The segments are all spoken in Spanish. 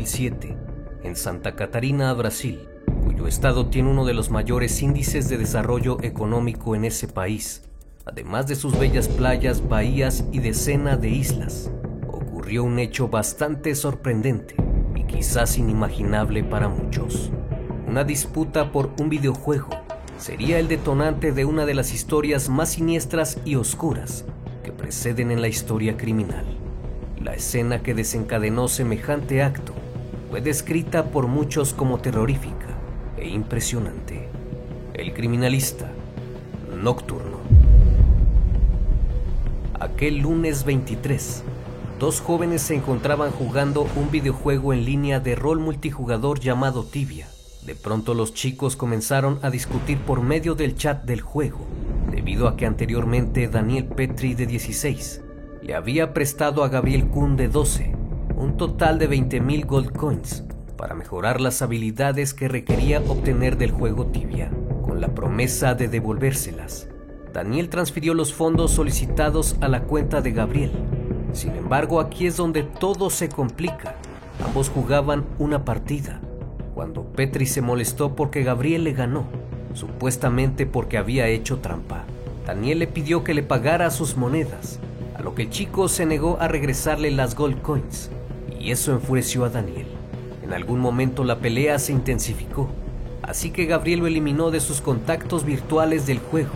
2007, en Santa Catarina, Brasil, cuyo estado tiene uno de los mayores índices de desarrollo económico en ese país, además de sus bellas playas, bahías y decenas de islas, ocurrió un hecho bastante sorprendente y quizás inimaginable para muchos. Una disputa por un videojuego sería el detonante de una de las historias más siniestras y oscuras que preceden en la historia criminal. La escena que desencadenó semejante acto fue descrita por muchos como terrorífica e impresionante. El criminalista nocturno. Aquel lunes 23, dos jóvenes se encontraban jugando un videojuego en línea de rol multijugador llamado Tibia. De pronto los chicos comenzaron a discutir por medio del chat del juego, debido a que anteriormente Daniel Petri de 16 le había prestado a Gabriel Kuhn de 12 un total de 20.000 gold coins para mejorar las habilidades que requería obtener del juego Tibia, con la promesa de devolvérselas. Daniel transfirió los fondos solicitados a la cuenta de Gabriel. Sin embargo, aquí es donde todo se complica. Ambos jugaban una partida, cuando Petri se molestó porque Gabriel le ganó, supuestamente porque había hecho trampa. Daniel le pidió que le pagara sus monedas, a lo que el chico se negó a regresarle las gold coins, y eso enfureció a Daniel. En algún momento la pelea se intensificó, así que Gabriel lo eliminó de sus contactos virtuales del juego,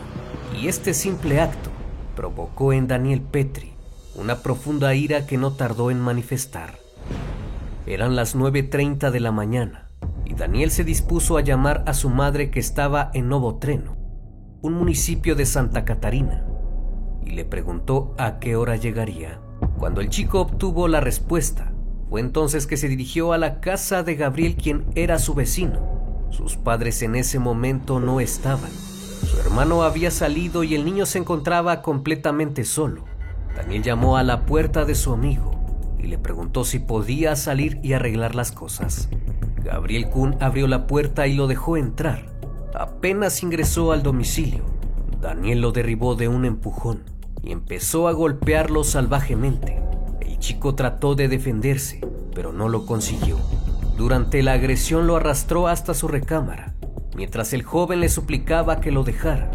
y este simple acto provocó en Daniel Petri una profunda ira que no tardó en manifestar. Eran las 9.30 de la mañana, y Daniel se dispuso a llamar a su madre que estaba en Novo Treno, un municipio de Santa Catarina, y le preguntó a qué hora llegaría. Cuando el chico obtuvo la respuesta, fue entonces que se dirigió a la casa de Gabriel, quien era su vecino. Sus padres en ese momento no estaban. Su hermano había salido y el niño se encontraba completamente solo. Daniel llamó a la puerta de su amigo y le preguntó si podía salir y arreglar las cosas. Gabriel Kuhn abrió la puerta y lo dejó entrar. Apenas ingresó al domicilio, Daniel lo derribó de un empujón y empezó a golpearlo salvajemente. Chico trató de defenderse, pero no lo consiguió. Durante la agresión lo arrastró hasta su recámara, mientras el joven le suplicaba que lo dejara.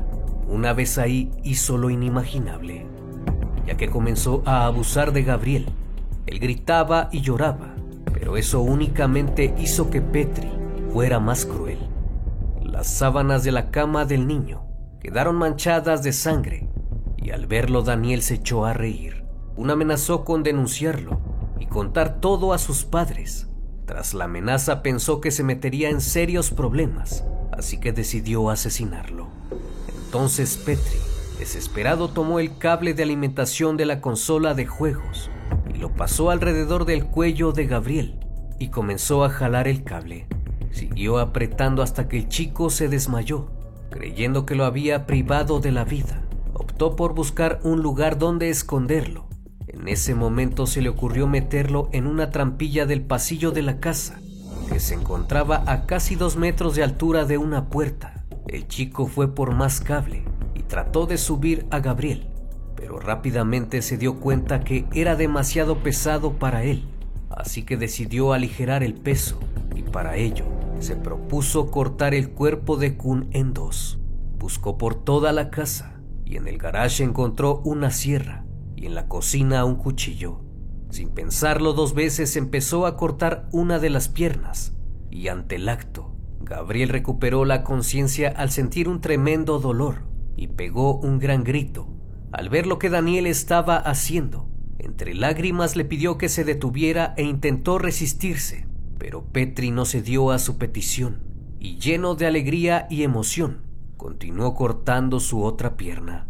Una vez ahí hizo lo inimaginable, ya que comenzó a abusar de Gabriel. Él gritaba y lloraba, pero eso únicamente hizo que Petri fuera más cruel. Las sábanas de la cama del niño quedaron manchadas de sangre y al verlo Daniel se echó a reír. Un amenazó con denunciarlo y contar todo a sus padres. Tras la amenaza pensó que se metería en serios problemas, así que decidió asesinarlo. Entonces Petri, desesperado, tomó el cable de alimentación de la consola de juegos y lo pasó alrededor del cuello de Gabriel y comenzó a jalar el cable. Siguió apretando hasta que el chico se desmayó, creyendo que lo había privado de la vida. Optó por buscar un lugar donde esconderlo. En ese momento se le ocurrió meterlo en una trampilla del pasillo de la casa, que se encontraba a casi dos metros de altura de una puerta. El chico fue por más cable y trató de subir a Gabriel, pero rápidamente se dio cuenta que era demasiado pesado para él, así que decidió aligerar el peso y para ello se propuso cortar el cuerpo de Kun en dos. Buscó por toda la casa y en el garage encontró una sierra y en la cocina un cuchillo. Sin pensarlo dos veces empezó a cortar una de las piernas y ante el acto, Gabriel recuperó la conciencia al sentir un tremendo dolor y pegó un gran grito al ver lo que Daniel estaba haciendo. Entre lágrimas le pidió que se detuviera e intentó resistirse, pero Petri no cedió a su petición y lleno de alegría y emoción, continuó cortando su otra pierna.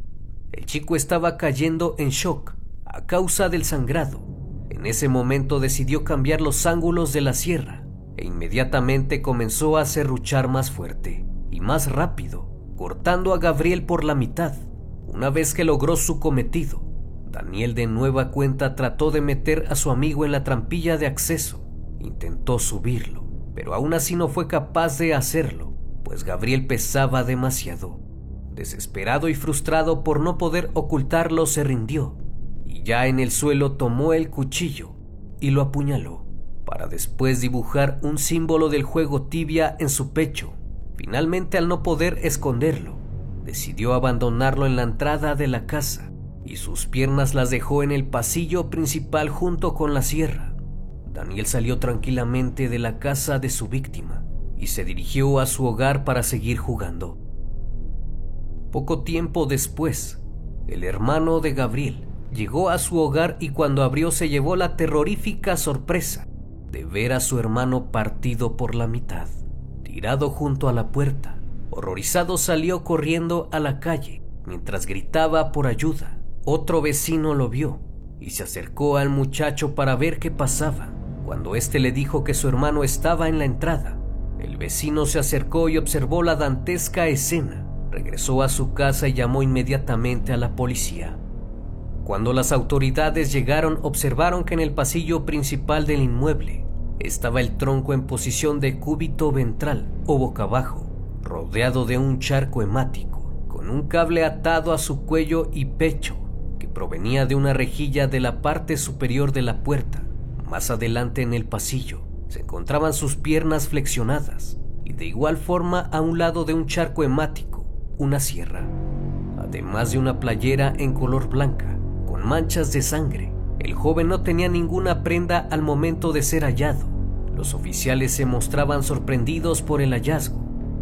El chico estaba cayendo en shock a causa del sangrado. En ese momento decidió cambiar los ángulos de la sierra e inmediatamente comenzó a serruchar más fuerte y más rápido, cortando a Gabriel por la mitad. Una vez que logró su cometido, Daniel de nueva cuenta trató de meter a su amigo en la trampilla de acceso. Intentó subirlo, pero aún así no fue capaz de hacerlo, pues Gabriel pesaba demasiado. Desesperado y frustrado por no poder ocultarlo, se rindió y ya en el suelo tomó el cuchillo y lo apuñaló, para después dibujar un símbolo del juego tibia en su pecho. Finalmente, al no poder esconderlo, decidió abandonarlo en la entrada de la casa y sus piernas las dejó en el pasillo principal junto con la sierra. Daniel salió tranquilamente de la casa de su víctima y se dirigió a su hogar para seguir jugando. Poco tiempo después, el hermano de Gabriel llegó a su hogar y cuando abrió se llevó la terrorífica sorpresa de ver a su hermano partido por la mitad, tirado junto a la puerta. Horrorizado salió corriendo a la calle mientras gritaba por ayuda. Otro vecino lo vio y se acercó al muchacho para ver qué pasaba. Cuando éste le dijo que su hermano estaba en la entrada, el vecino se acercó y observó la dantesca escena. Regresó a su casa y llamó inmediatamente a la policía. Cuando las autoridades llegaron, observaron que en el pasillo principal del inmueble estaba el tronco en posición de cúbito ventral o boca abajo, rodeado de un charco hemático, con un cable atado a su cuello y pecho provenía de una rejilla de la parte superior de la puerta. Más adelante en el pasillo se encontraban sus piernas flexionadas y de igual forma a un lado de un charco hemático, una sierra, además de una playera en color blanca con manchas de sangre. El joven no tenía ninguna prenda al momento de ser hallado. Los oficiales se mostraban sorprendidos por el hallazgo.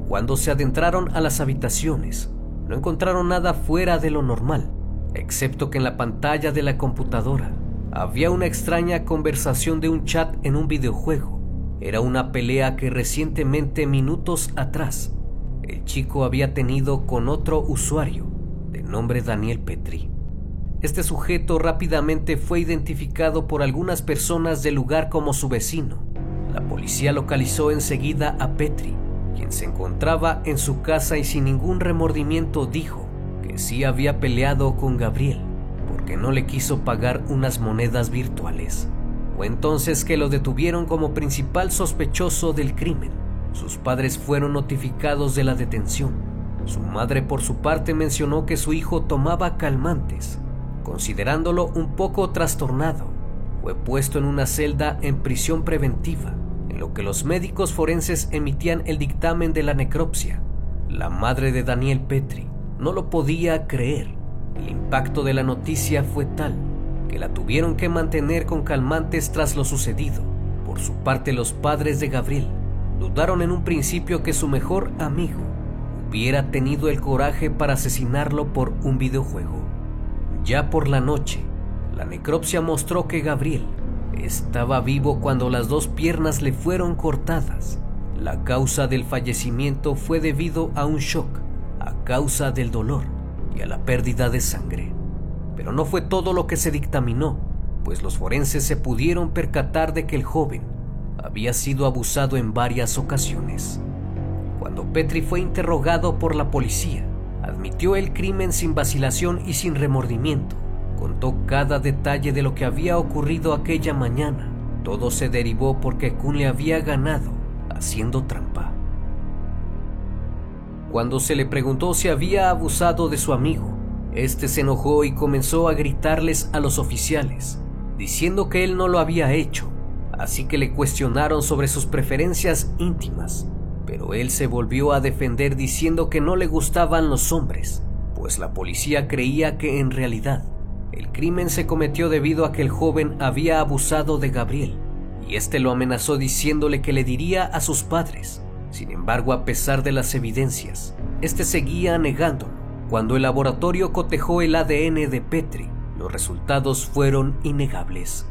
Cuando se adentraron a las habitaciones, no encontraron nada fuera de lo normal excepto que en la pantalla de la computadora había una extraña conversación de un chat en un videojuego. Era una pelea que recientemente, minutos atrás, el chico había tenido con otro usuario de nombre Daniel Petri. Este sujeto rápidamente fue identificado por algunas personas del lugar como su vecino. La policía localizó enseguida a Petri, quien se encontraba en su casa y sin ningún remordimiento dijo sí había peleado con Gabriel porque no le quiso pagar unas monedas virtuales. O entonces que lo detuvieron como principal sospechoso del crimen. Sus padres fueron notificados de la detención. Su madre por su parte mencionó que su hijo tomaba calmantes. Considerándolo un poco trastornado, fue puesto en una celda en prisión preventiva, en lo que los médicos forenses emitían el dictamen de la necropsia. La madre de Daniel Petri no lo podía creer. El impacto de la noticia fue tal que la tuvieron que mantener con calmantes tras lo sucedido. Por su parte, los padres de Gabriel dudaron en un principio que su mejor amigo hubiera tenido el coraje para asesinarlo por un videojuego. Ya por la noche, la necropsia mostró que Gabriel estaba vivo cuando las dos piernas le fueron cortadas. La causa del fallecimiento fue debido a un shock a causa del dolor y a la pérdida de sangre. Pero no fue todo lo que se dictaminó, pues los forenses se pudieron percatar de que el joven había sido abusado en varias ocasiones. Cuando Petri fue interrogado por la policía, admitió el crimen sin vacilación y sin remordimiento. Contó cada detalle de lo que había ocurrido aquella mañana. Todo se derivó porque Kun le había ganado haciendo trampa. Cuando se le preguntó si había abusado de su amigo, este se enojó y comenzó a gritarles a los oficiales, diciendo que él no lo había hecho, así que le cuestionaron sobre sus preferencias íntimas, pero él se volvió a defender diciendo que no le gustaban los hombres, pues la policía creía que en realidad el crimen se cometió debido a que el joven había abusado de Gabriel y este lo amenazó diciéndole que le diría a sus padres. Sin embargo, a pesar de las evidencias, este seguía negándolo. Cuando el laboratorio cotejó el ADN de Petri, los resultados fueron innegables.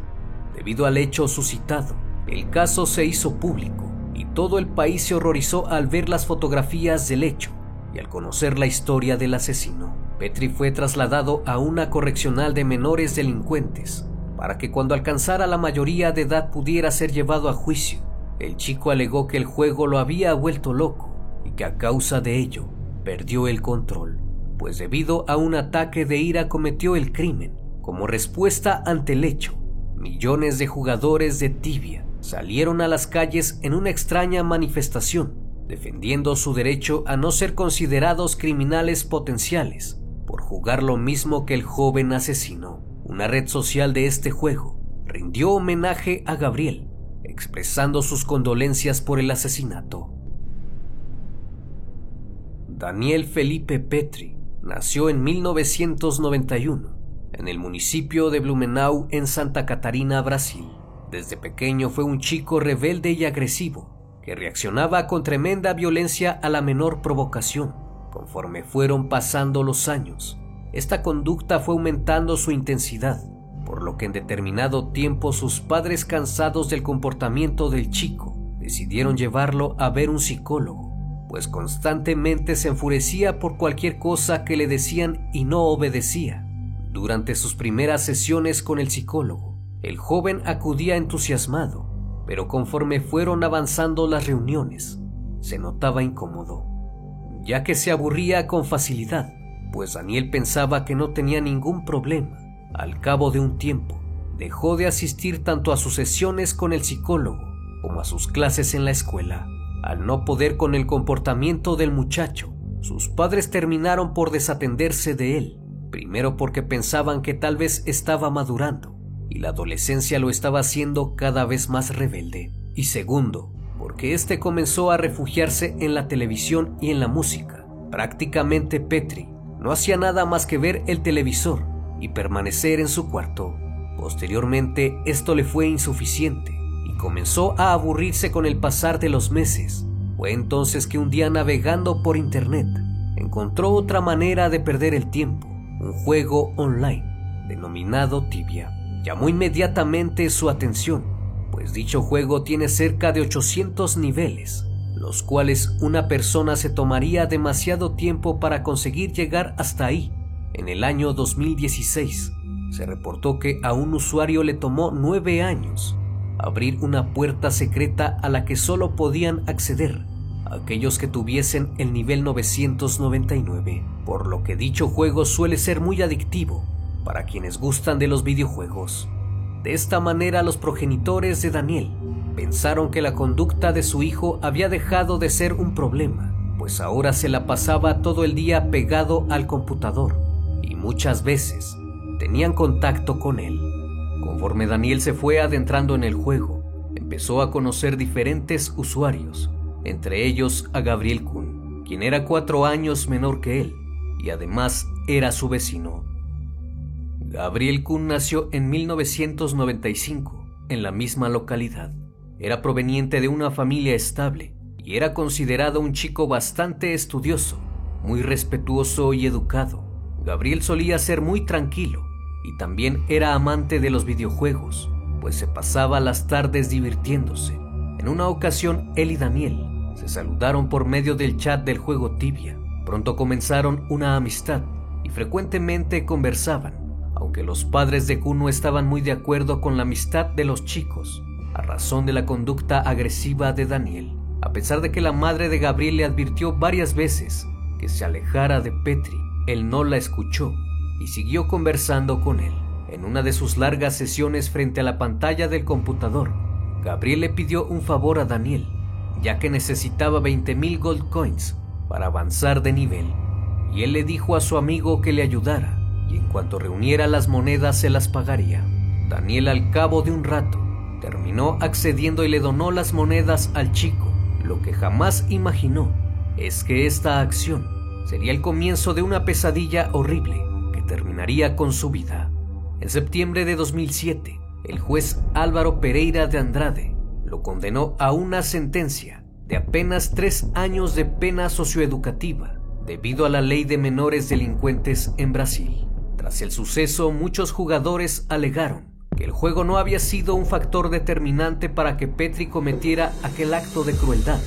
Debido al hecho suscitado, el caso se hizo público y todo el país se horrorizó al ver las fotografías del hecho y al conocer la historia del asesino. Petri fue trasladado a una correccional de menores delincuentes para que cuando alcanzara la mayoría de edad pudiera ser llevado a juicio. El chico alegó que el juego lo había vuelto loco y que a causa de ello perdió el control, pues debido a un ataque de ira cometió el crimen. Como respuesta ante el hecho, millones de jugadores de tibia salieron a las calles en una extraña manifestación, defendiendo su derecho a no ser considerados criminales potenciales por jugar lo mismo que el joven asesino. Una red social de este juego rindió homenaje a Gabriel, expresando sus condolencias por el asesinato. Daniel Felipe Petri nació en 1991 en el municipio de Blumenau en Santa Catarina, Brasil. Desde pequeño fue un chico rebelde y agresivo que reaccionaba con tremenda violencia a la menor provocación. Conforme fueron pasando los años, esta conducta fue aumentando su intensidad, por lo que en determinado tiempo sus padres cansados del comportamiento del chico decidieron llevarlo a ver un psicólogo, pues constantemente se enfurecía por cualquier cosa que le decían y no obedecía. Durante sus primeras sesiones con el psicólogo, el joven acudía entusiasmado, pero conforme fueron avanzando las reuniones, se notaba incómodo, ya que se aburría con facilidad pues Daniel pensaba que no tenía ningún problema. Al cabo de un tiempo, dejó de asistir tanto a sus sesiones con el psicólogo como a sus clases en la escuela. Al no poder con el comportamiento del muchacho, sus padres terminaron por desatenderse de él, primero porque pensaban que tal vez estaba madurando y la adolescencia lo estaba haciendo cada vez más rebelde, y segundo, porque éste comenzó a refugiarse en la televisión y en la música. Prácticamente Petri no hacía nada más que ver el televisor y permanecer en su cuarto. Posteriormente esto le fue insuficiente y comenzó a aburrirse con el pasar de los meses. Fue entonces que un día navegando por internet encontró otra manera de perder el tiempo, un juego online denominado Tibia. Llamó inmediatamente su atención, pues dicho juego tiene cerca de 800 niveles los cuales una persona se tomaría demasiado tiempo para conseguir llegar hasta ahí. En el año 2016 se reportó que a un usuario le tomó nueve años abrir una puerta secreta a la que solo podían acceder aquellos que tuviesen el nivel 999, por lo que dicho juego suele ser muy adictivo para quienes gustan de los videojuegos. De esta manera los progenitores de Daniel pensaron que la conducta de su hijo había dejado de ser un problema, pues ahora se la pasaba todo el día pegado al computador y muchas veces tenían contacto con él. Conforme Daniel se fue adentrando en el juego, empezó a conocer diferentes usuarios, entre ellos a Gabriel Kuhn, quien era cuatro años menor que él y además era su vecino. Gabriel Kuhn nació en 1995 en la misma localidad. Era proveniente de una familia estable y era considerado un chico bastante estudioso, muy respetuoso y educado. Gabriel solía ser muy tranquilo y también era amante de los videojuegos, pues se pasaba las tardes divirtiéndose. En una ocasión, él y Daniel se saludaron por medio del chat del juego Tibia. Pronto comenzaron una amistad y frecuentemente conversaban, aunque los padres de Kuno estaban muy de acuerdo con la amistad de los chicos a razón de la conducta agresiva de Daniel, a pesar de que la madre de Gabriel le advirtió varias veces que se alejara de Petri. Él no la escuchó y siguió conversando con él. En una de sus largas sesiones frente a la pantalla del computador, Gabriel le pidió un favor a Daniel, ya que necesitaba 20.000 gold coins para avanzar de nivel, y él le dijo a su amigo que le ayudara, y en cuanto reuniera las monedas se las pagaría. Daniel al cabo de un rato terminó accediendo y le donó las monedas al chico. Lo que jamás imaginó es que esta acción sería el comienzo de una pesadilla horrible que terminaría con su vida. En septiembre de 2007, el juez Álvaro Pereira de Andrade lo condenó a una sentencia de apenas tres años de pena socioeducativa debido a la ley de menores delincuentes en Brasil. Tras el suceso, muchos jugadores alegaron que el juego no había sido un factor determinante para que Petri cometiera aquel acto de crueldad,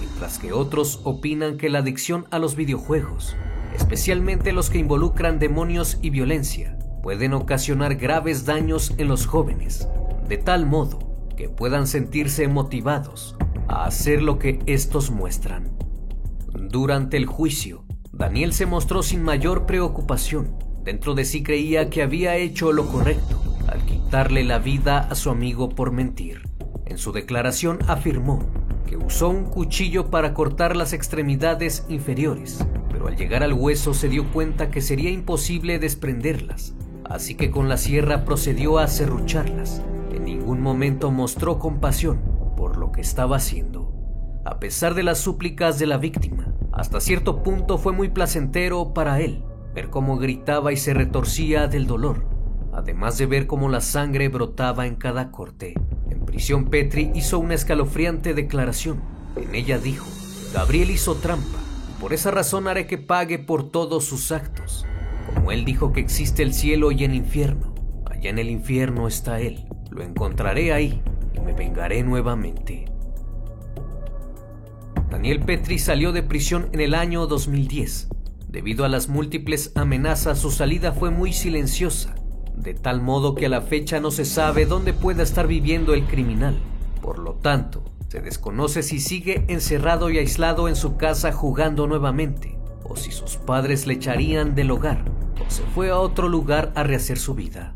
mientras que otros opinan que la adicción a los videojuegos, especialmente los que involucran demonios y violencia, pueden ocasionar graves daños en los jóvenes, de tal modo que puedan sentirse motivados a hacer lo que estos muestran. Durante el juicio, Daniel se mostró sin mayor preocupación. Dentro de sí creía que había hecho lo correcto al quitarle la vida a su amigo por mentir. En su declaración afirmó que usó un cuchillo para cortar las extremidades inferiores, pero al llegar al hueso se dio cuenta que sería imposible desprenderlas, así que con la sierra procedió a serrucharlas. En ningún momento mostró compasión por lo que estaba haciendo. A pesar de las súplicas de la víctima, hasta cierto punto fue muy placentero para él ver cómo gritaba y se retorcía del dolor además de ver cómo la sangre brotaba en cada corte. En prisión Petri hizo una escalofriante declaración. En ella dijo, Gabriel hizo trampa, por esa razón haré que pague por todos sus actos. Como él dijo que existe el cielo y el infierno, allá en el infierno está él. Lo encontraré ahí y me vengaré nuevamente. Daniel Petri salió de prisión en el año 2010. Debido a las múltiples amenazas, su salida fue muy silenciosa de tal modo que a la fecha no se sabe dónde pueda estar viviendo el criminal. Por lo tanto, se desconoce si sigue encerrado y aislado en su casa jugando nuevamente, o si sus padres le echarían del hogar, o se fue a otro lugar a rehacer su vida.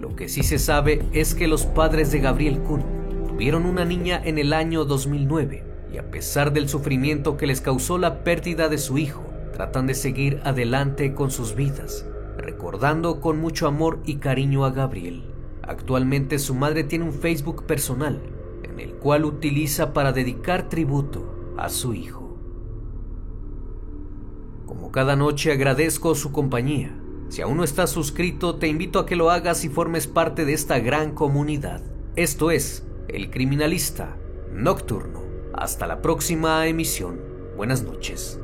Lo que sí se sabe es que los padres de Gabriel Kuhn tuvieron una niña en el año 2009 y a pesar del sufrimiento que les causó la pérdida de su hijo, tratan de seguir adelante con sus vidas recordando con mucho amor y cariño a Gabriel. Actualmente su madre tiene un Facebook personal, en el cual utiliza para dedicar tributo a su hijo. Como cada noche agradezco su compañía. Si aún no estás suscrito, te invito a que lo hagas y formes parte de esta gran comunidad. Esto es El Criminalista Nocturno. Hasta la próxima emisión. Buenas noches.